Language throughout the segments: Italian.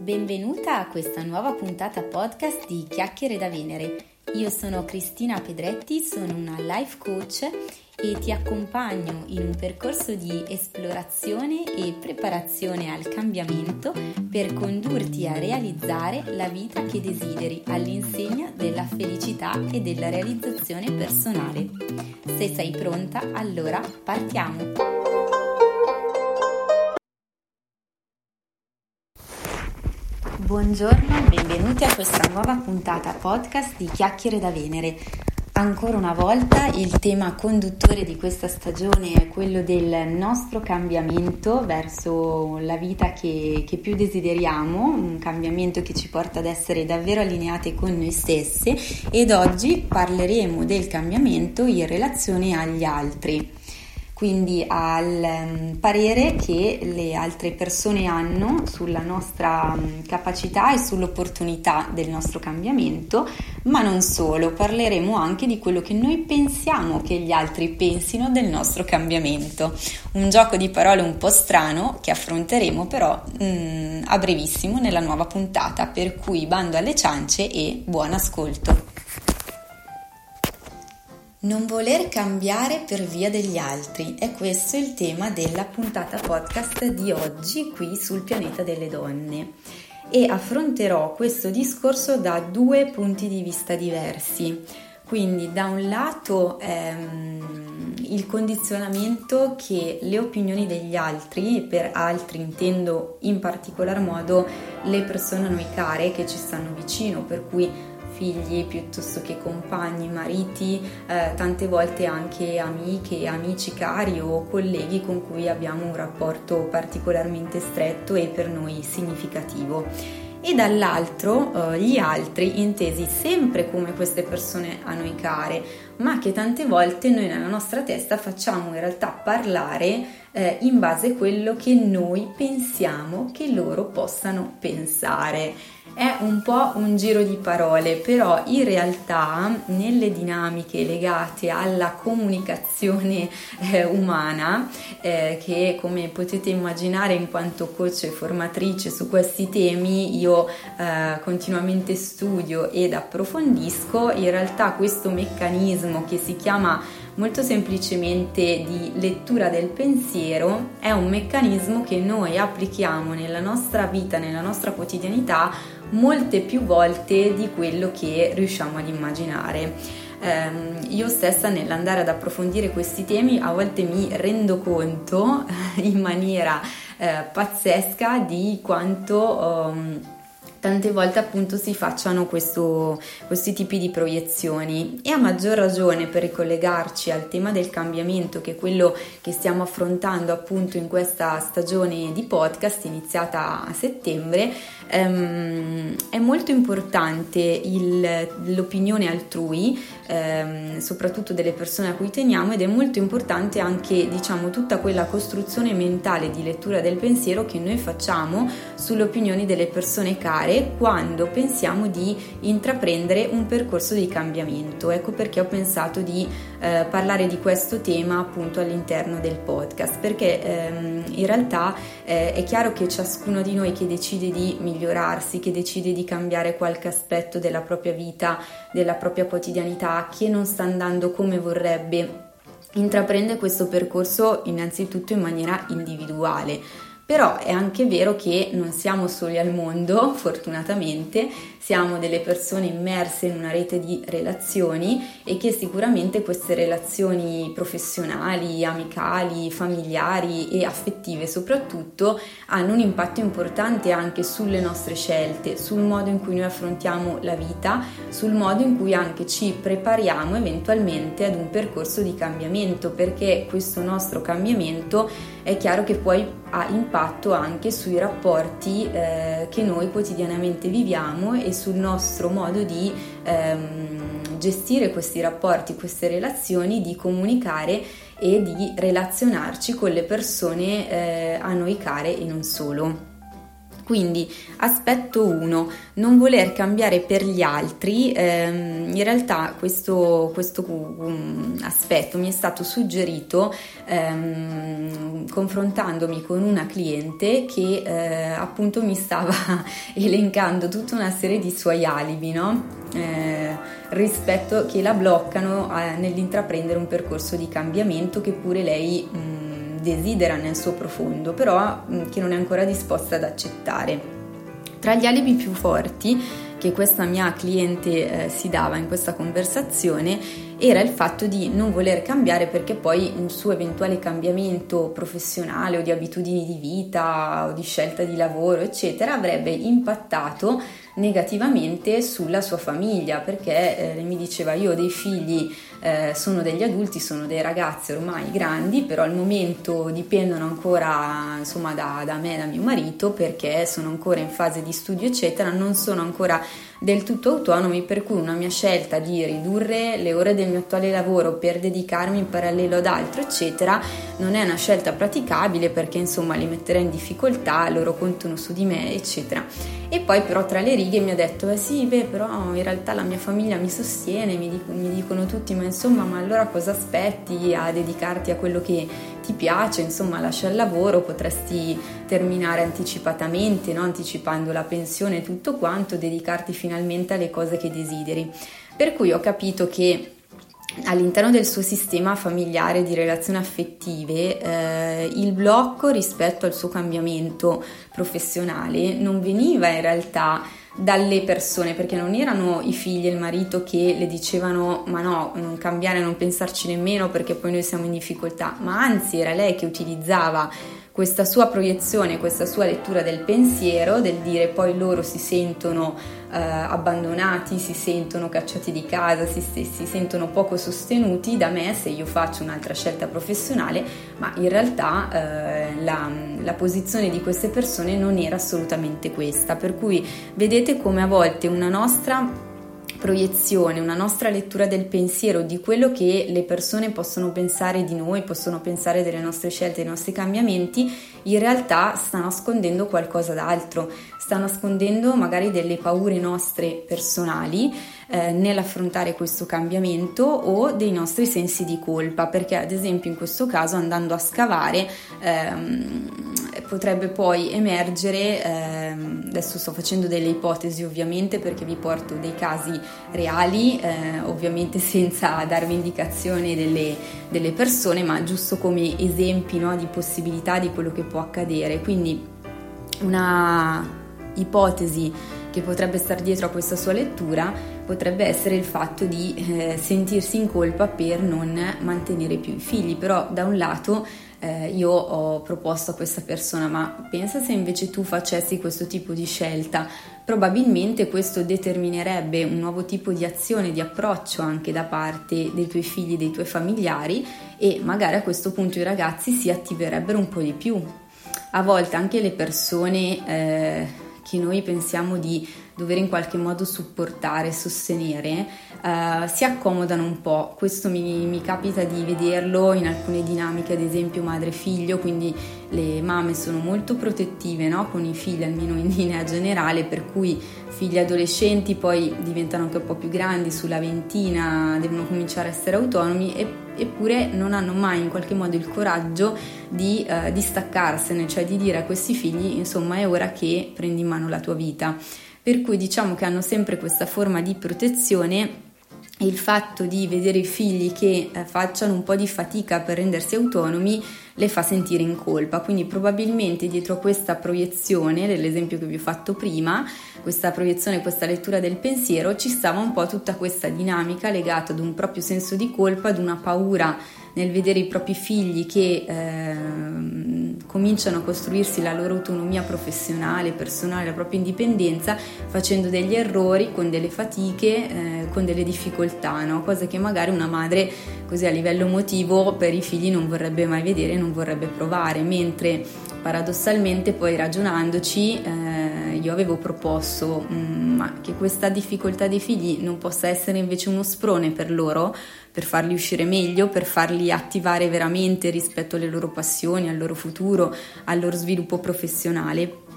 Benvenuta a questa nuova puntata podcast di Chiacchiere da Venere. Io sono Cristina Pedretti, sono una life coach e ti accompagno in un percorso di esplorazione e preparazione al cambiamento per condurti a realizzare la vita che desideri all'insegna della felicità e della realizzazione personale. Se sei pronta, allora partiamo! Buongiorno e benvenuti a questa nuova puntata podcast di Chiacchiere da Venere. Ancora una volta il tema conduttore di questa stagione è quello del nostro cambiamento verso la vita che, che più desideriamo, un cambiamento che ci porta ad essere davvero allineate con noi stesse ed oggi parleremo del cambiamento in relazione agli altri quindi al um, parere che le altre persone hanno sulla nostra um, capacità e sull'opportunità del nostro cambiamento, ma non solo, parleremo anche di quello che noi pensiamo che gli altri pensino del nostro cambiamento. Un gioco di parole un po' strano che affronteremo però mm, a brevissimo nella nuova puntata, per cui bando alle ciance e buon ascolto. Non voler cambiare per via degli altri è questo il tema della puntata podcast di oggi qui sul pianeta delle donne e affronterò questo discorso da due punti di vista diversi. Quindi da un lato ehm, il condizionamento che le opinioni degli altri, per altri intendo in particolar modo le persone a noi care che ci stanno vicino, per cui figli piuttosto che compagni, mariti, eh, tante volte anche amiche, amici cari o colleghi con cui abbiamo un rapporto particolarmente stretto e per noi significativo e dall'altro eh, gli altri intesi sempre come queste persone a noi care, ma che tante volte noi nella nostra testa facciamo in realtà parlare eh, in base a quello che noi pensiamo che loro possano pensare. È un po' un giro di parole, però in realtà nelle dinamiche legate alla comunicazione eh, umana, eh, che come potete immaginare in quanto coach e formatrice su questi temi io eh, continuamente studio ed approfondisco, in realtà questo meccanismo che si chiama molto semplicemente di lettura del pensiero è un meccanismo che noi applichiamo nella nostra vita, nella nostra quotidianità molte più volte di quello che riusciamo ad immaginare. Eh, io stessa nell'andare ad approfondire questi temi a volte mi rendo conto in maniera eh, pazzesca di quanto... Um, tante volte appunto si facciano questo, questi tipi di proiezioni. E a maggior ragione per ricollegarci al tema del cambiamento che è quello che stiamo affrontando appunto in questa stagione di podcast iniziata a settembre ehm, è molto importante il, l'opinione altrui ehm, soprattutto delle persone a cui teniamo ed è molto importante anche diciamo tutta quella costruzione mentale di lettura del pensiero che noi facciamo sulle opinioni delle persone care fare quando pensiamo di intraprendere un percorso di cambiamento. Ecco perché ho pensato di eh, parlare di questo tema appunto all'interno del podcast, perché ehm, in realtà eh, è chiaro che ciascuno di noi che decide di migliorarsi, che decide di cambiare qualche aspetto della propria vita, della propria quotidianità, che non sta andando come vorrebbe, intraprende questo percorso innanzitutto in maniera individuale però è anche vero che non siamo soli al mondo, fortunatamente, siamo delle persone immerse in una rete di relazioni e che sicuramente queste relazioni professionali, amicali, familiari e affettive soprattutto hanno un impatto importante anche sulle nostre scelte, sul modo in cui noi affrontiamo la vita, sul modo in cui anche ci prepariamo eventualmente ad un percorso di cambiamento, perché questo nostro cambiamento è chiaro che poi ha impatto anche sui rapporti eh, che noi quotidianamente viviamo e sul nostro modo di ehm, gestire questi rapporti, queste relazioni, di comunicare e di relazionarci con le persone eh, a noi care e non solo. Quindi aspetto 1, non voler cambiare per gli altri, ehm, in realtà questo, questo um, aspetto mi è stato suggerito ehm, confrontandomi con una cliente che eh, appunto mi stava elencando tutta una serie di suoi alibi, no? eh, rispetto che la bloccano eh, nell'intraprendere un percorso di cambiamento che pure lei... Mm, desidera nel suo profondo, però che non è ancora disposta ad accettare. Tra gli alibi più forti che questa mia cliente eh, si dava in questa conversazione era il fatto di non voler cambiare perché poi un suo eventuale cambiamento professionale o di abitudini di vita o di scelta di lavoro, eccetera, avrebbe impattato negativamente sulla sua famiglia perché eh, mi diceva io ho dei figli eh, sono degli adulti, sono dei ragazzi ormai grandi, però al momento dipendono ancora insomma, da, da me e da mio marito perché sono ancora in fase di studio, eccetera, non sono ancora del tutto autonomi, per cui una mia scelta di ridurre le ore del mio attuale lavoro per dedicarmi in parallelo ad altro, eccetera, non è una scelta praticabile perché insomma li metterei in difficoltà, loro contano su di me, eccetera. E poi però tra le righe mi ha detto, eh sì, beh, però in realtà la mia famiglia mi sostiene, mi, dico, mi dicono tutti, ma insomma, ma allora cosa aspetti a dedicarti a quello che ti piace, insomma, lascia il lavoro, potresti terminare anticipatamente, no? anticipando la pensione e tutto quanto, dedicarti finalmente alle cose che desideri. Per cui ho capito che all'interno del suo sistema familiare di relazioni affettive eh, il blocco rispetto al suo cambiamento professionale non veniva in realtà dalle persone perché non erano i figli e il marito che le dicevano ma no, non cambiare, non pensarci nemmeno perché poi noi siamo in difficoltà, ma anzi era lei che utilizzava questa sua proiezione, questa sua lettura del pensiero, del dire poi loro si sentono eh, abbandonati, si sentono cacciati di casa, si, si, sentono poco sostenuti da me se io faccio un'altra scelta professionale, ma in realtà eh, la, la posizione di queste persone non era assolutamente questa, per cui vedete come a volte una nostra proiezione, una nostra lettura del pensiero, di quello che le persone possono pensare di noi, possono pensare delle nostre scelte, dei nostri cambiamenti, in realtà sta nascondendo qualcosa d'altro, sta nascondendo magari delle paure nostre personali eh, nell'affrontare questo cambiamento o dei nostri sensi di colpa, perché ad esempio in questo caso andando a scavare ehm, potrebbe poi emergere, ehm, adesso sto facendo delle ipotesi ovviamente perché vi porto dei casi reali, eh, ovviamente senza darvi indicazione delle, delle, persone, ma giusto come esempi no, di possibilità di quello che può accadere. Quindi una ipotesi che potrebbe stare dietro a questa sua lettura potrebbe essere il fatto di eh, sentirsi in colpa per non mantenere più i figli, però da un lato eh, io ho proposto a questa persona ma pensa se invece tu facessi questo tipo di scelta, probabilmente questo determinerebbe un nuovo tipo di azione, di approccio anche da parte dei tuoi figli, dei tuoi familiari e magari a questo punto i ragazzi si attiverebbero un po' di più. A volte anche le persone eh, che noi pensiamo di dover in qualche modo supportare, sostenere, uh, si accomodano un po'. Questo mi, mi, capita di vederlo in alcune dinamiche, ad esempio madre-figlio, quindi le mamme sono molto protettive no? con i figli, almeno in linea generale, per cui figli adolescenti poi diventano anche un po' più grandi, sulla ventina devono cominciare a essere autonomi e, eppure non hanno mai in qualche modo il coraggio di uh, distaccarsene, cioè di dire a questi figli insomma è ora che prendi in mano la tua vita per cui diciamo che hanno sempre questa forma di protezione e il fatto di vedere i figli che eh, facciano un po' di fatica per rendersi autonomi le fa sentire in colpa. Quindi probabilmente dietro questa proiezione, dell'esempio che vi ho fatto prima, questa proiezione, questa lettura del pensiero, ci stava un po' tutta questa dinamica legata ad un proprio senso di colpa, ad una paura nel vedere i propri figli che eh, cominciano a costruirsi la loro autonomia professionale, personale, la propria indipendenza, facendo degli errori, con delle fatiche, eh, con delle difficoltà, no? cosa che magari una madre così a livello emotivo per i figli non vorrebbe mai vedere, non vorrebbe provare, mentre paradossalmente poi ragionandoci eh, io avevo proposto mh, mm, che questa difficoltà dei figli non possa essere invece uno sprone per loro, per farli uscire meglio, per farli attivare veramente rispetto alle loro passioni, al loro futuro, al loro sviluppo professionale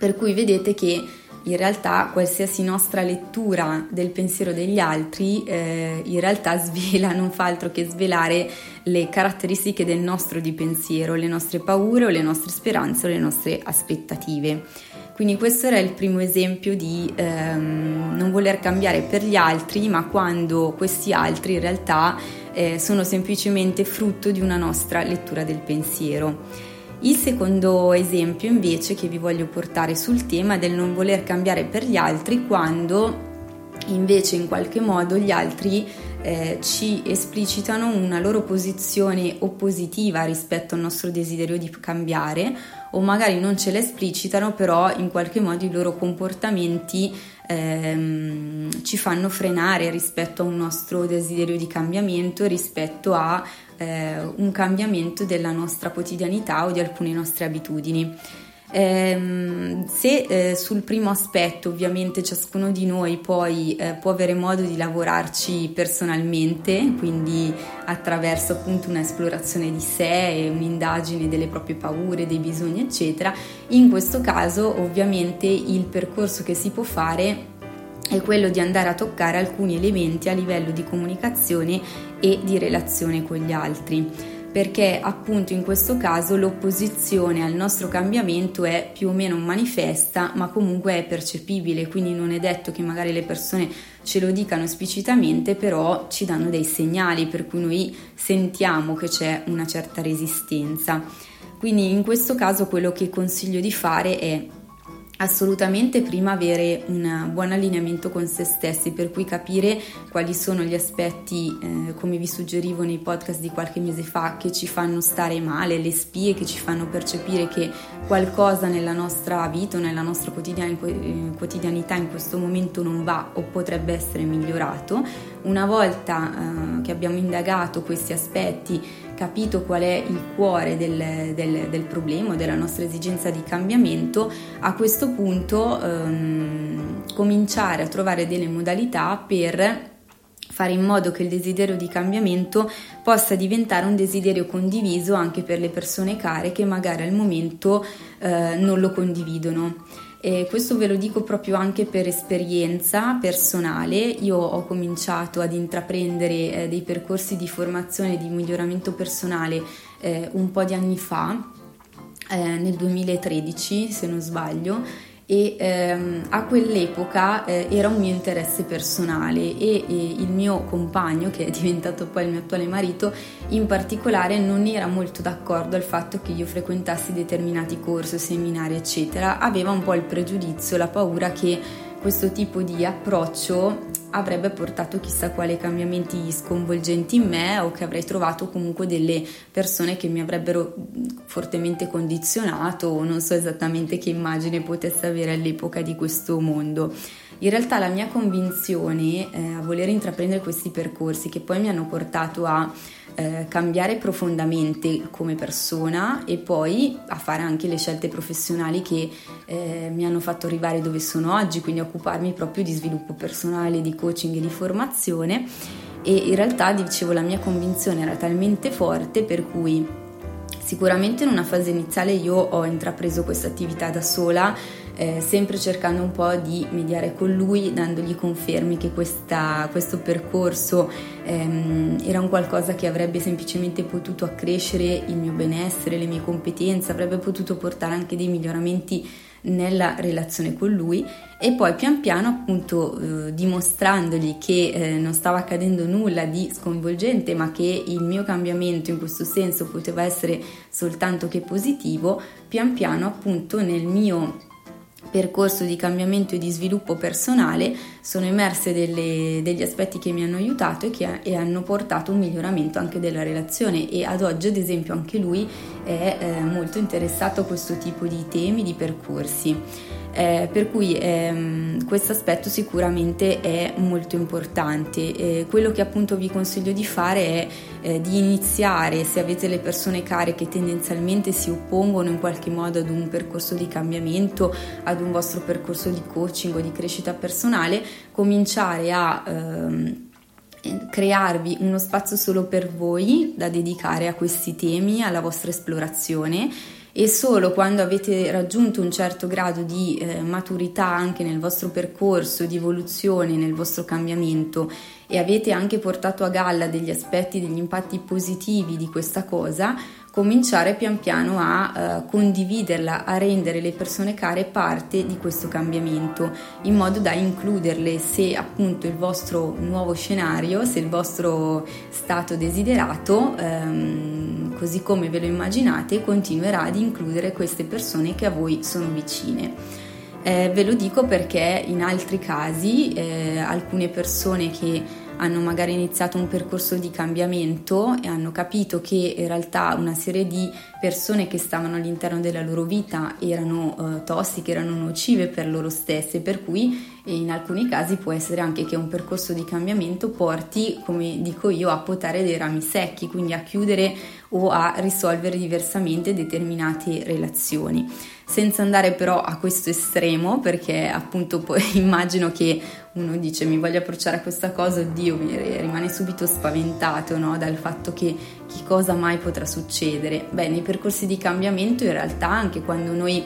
Per cui vedete che in realtà qualsiasi nostra lettura del pensiero degli altri eh, in realtà svela, non fa altro che svelare le caratteristiche del nostro di pensiero, le nostre paure o le nostre speranze o le nostre aspettative. Quindi questo era il primo esempio di ehm, non voler cambiare per gli altri, ma quando questi altri in realtà eh, sono semplicemente frutto di una nostra lettura del pensiero. Il secondo esempio invece che vi voglio portare sul tema del non voler cambiare per gli altri quando invece in qualche modo gli altri eh, ci esplicitano una loro posizione oppositiva rispetto al nostro desiderio di cambiare o magari non ce la esplicitano però in qualche modo i loro comportamenti ehm, ci fanno frenare rispetto a un nostro desiderio di cambiamento rispetto a eh, un cambiamento della nostra quotidianità o di alcune nostre abitudini. Eh, se eh, sul primo aspetto ovviamente ciascuno di noi poi eh, può avere modo di lavorarci personalmente, quindi attraverso appunto un'esplorazione di sé e un'indagine delle proprie paure, dei bisogni eccetera, in questo caso ovviamente il percorso che si può fare è quello di andare a toccare alcuni elementi a livello di comunicazione e di relazione con gli altri perché appunto in questo caso l'opposizione al nostro cambiamento è più o meno manifesta ma comunque è percepibile quindi non è detto che magari le persone ce lo dicano esplicitamente però ci danno dei segnali per cui noi sentiamo che c'è una certa resistenza. Quindi in questo caso quello che consiglio di fare è assolutamente prima avere un buon allineamento con se stessi, per cui capire quali sono gli aspetti, eh, come vi suggerivo nei podcast di qualche mese fa, che ci fanno stare male, le spie che ci fanno percepire che qualcosa nella nostra vita nella nostra eh, quotidianità in questo momento non va o potrebbe essere migliorato. Una volta eh, che abbiamo indagato questi aspetti, capito qual è il cuore del, del, del problema, della nostra esigenza di cambiamento, a questo punto ehm, cominciare a trovare delle modalità per fare in modo che il desiderio di cambiamento possa diventare un desiderio condiviso anche per le persone care che magari al momento eh, non lo condividono. E questo ve lo dico proprio anche per esperienza personale. Io ho cominciato ad intraprendere eh, dei percorsi di formazione e di miglioramento personale eh, un po' di anni fa, eh, nel 2013 se non sbaglio, e ehm, a quell'epoca eh, era un mio interesse personale e, e, il mio compagno, che è diventato poi il mio attuale marito, in particolare non era molto d'accordo al fatto che io frequentassi determinati corsi, seminari, eccetera, aveva un po' il pregiudizio, la paura che questo tipo di approccio avrebbe portato chissà quali cambiamenti sconvolgenti in me o che avrei trovato comunque delle persone che mi avrebbero fortemente condizionato o non so esattamente che immagine potesse avere all'epoca di questo mondo. In realtà la mia convinzione eh, a voler intraprendere questi percorsi che poi mi hanno portato a eh, cambiare profondamente come persona e poi a fare anche le scelte professionali che eh, mi hanno fatto arrivare dove sono oggi, quindi occuparmi proprio di sviluppo personale, di coaching e di formazione. E in realtà dicevo la mia convinzione era talmente forte per cui sicuramente in una fase iniziale io ho intrapreso questa attività da sola eh, sempre cercando un po' di mediare con lui, dandogli confermi che questa, questo percorso ehm, era un qualcosa che avrebbe semplicemente potuto accrescere il mio benessere, le mie competenze, avrebbe potuto portare anche dei miglioramenti nella relazione con lui. E poi pian piano appunto eh, dimostrandogli che eh, non stava accadendo nulla di sconvolgente ma che il mio cambiamento in questo senso poteva essere soltanto che positivo pian piano appunto nel mio percorso di cambiamento e di sviluppo personale sono emerse delle, degli aspetti che mi hanno aiutato e che e hanno portato un miglioramento anche della relazione e ad oggi ad esempio anche lui è eh, molto interessato a questo tipo di temi, di percorsi. Eh, per cui ehm, questo aspetto sicuramente è molto importante. Eh, quello che appunto vi consiglio di fare è eh, di iniziare, se avete le persone care che tendenzialmente si oppongono in qualche modo ad un percorso di cambiamento, ad un vostro percorso di coaching o di crescita personale, cominciare a ehm, crearvi uno spazio solo per voi da dedicare a questi temi, alla vostra esplorazione e solo quando avete raggiunto un certo grado di eh, maturità anche nel vostro percorso di evoluzione, nel vostro cambiamento e avete anche portato a galla degli aspetti, degli impatti positivi di questa cosa, cominciare pian piano a uh, condividerla, a rendere le persone care parte di questo cambiamento, in modo da includerle se appunto il vostro nuovo scenario, se il vostro stato desiderato, um, così come ve lo immaginate, continuerà ad includere queste persone che a voi sono vicine. Eh, ve lo dico perché in altri casi eh, alcune persone che hanno magari iniziato un percorso di cambiamento e hanno capito che in realtà una serie di persone che stavano all'interno della loro vita erano uh, tossiche, erano nocive per loro stesse, per cui in alcuni casi può essere anche che un percorso di cambiamento porti, come dico io, a potare dei rami secchi, quindi a chiudere o a risolvere diversamente determinate relazioni. Senza andare però a questo estremo perché appunto immagino che uno dice mi voglio approcciare a questa cosa, oddio, rimane subito spaventato no? dal fatto che che cosa mai potrà succedere. Beh, nei percorsi di cambiamento in realtà anche quando noi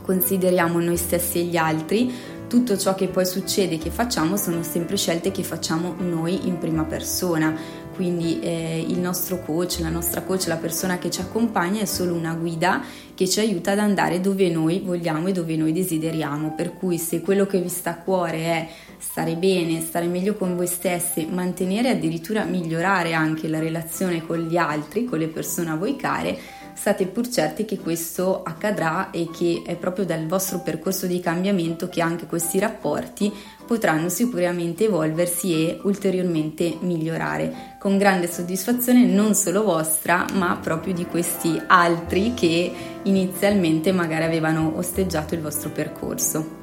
consideriamo noi stessi e gli altri, tutto ciò che poi succede che facciamo sono sempre scelte che facciamo noi in prima persona quindi eh, il nostro coach, la nostra coach, la persona che ci accompagna è solo una guida che ci aiuta ad andare dove noi vogliamo e dove noi desideriamo, per cui se quello che vi sta a cuore è stare bene, stare meglio con voi stessi, mantenere addirittura migliorare anche la relazione con gli altri, con le persone a voi care, state pur certi che questo accadrà e che è proprio dal vostro percorso di cambiamento che anche questi rapporti potranno sicuramente evolversi e ulteriormente migliorare, con grande soddisfazione non solo vostra, ma proprio di questi altri che inizialmente magari avevano osteggiato il vostro percorso.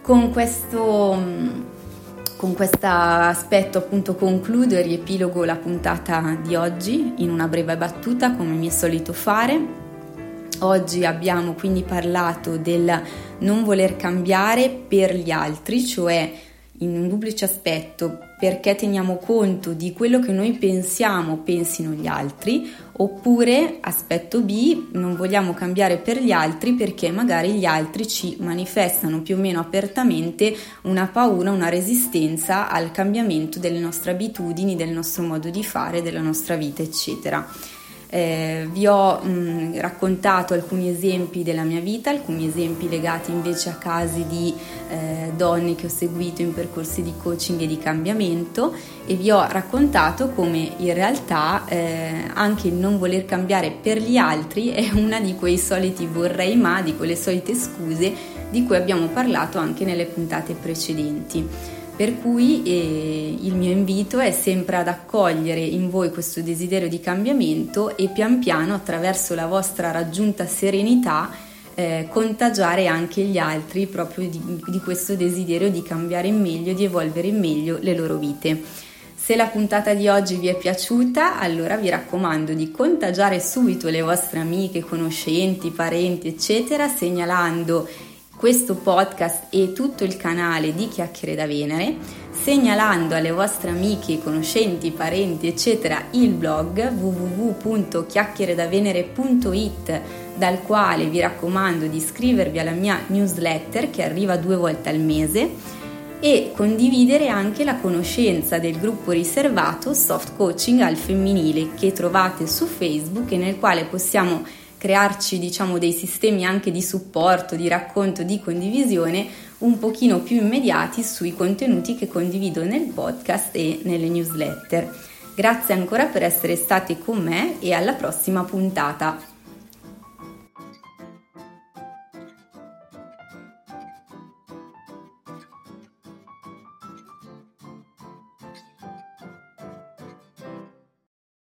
Con questo con questo aspetto appunto concludo e riepilogo la puntata di oggi in una breve battuta come mi è solito fare. Oggi abbiamo quindi parlato del non voler cambiare per gli altri, cioè in un duplice aspetto perché teniamo conto di quello che noi pensiamo pensino gli altri, oppure aspetto B, non vogliamo cambiare per gli altri perché magari gli altri ci manifestano più o meno apertamente una paura, una resistenza al cambiamento delle nostre abitudini, del nostro modo di fare, della nostra vita, eccetera. Eh, vi ho mh, raccontato alcuni esempi della mia vita, alcuni esempi legati invece a casi di eh, donne che ho seguito in percorsi di coaching e di cambiamento e vi ho raccontato come in realtà eh, anche il non voler cambiare per gli altri è una di quei soliti vorrei ma, di quelle solite scuse di cui abbiamo parlato anche nelle puntate precedenti. Per cui eh, il mio invito è sempre ad accogliere in voi questo desiderio di cambiamento e pian piano attraverso la vostra raggiunta serenità eh, contagiare anche gli altri proprio di, di questo desiderio di cambiare in meglio, di evolvere in meglio le loro vite. Se la puntata di oggi vi è piaciuta, allora vi raccomando di contagiare subito le vostre amiche, conoscenti, parenti, eccetera, segnalando questo podcast e tutto il canale di Chiacchiere da Venere, segnalando alle vostre amiche, conoscenti, parenti, eccetera, il blog www.chiacchieredavenere.it dal quale vi raccomando di iscrivervi alla mia newsletter che arriva due volte al mese e condividere anche la conoscenza del gruppo riservato Soft Coaching al femminile che trovate su Facebook e nel quale possiamo crearci diciamo dei sistemi anche di supporto, di racconto, di condivisione un pochino più immediati sui contenuti che condivido nel podcast e nelle newsletter. Grazie ancora per essere stati con me e alla prossima puntata.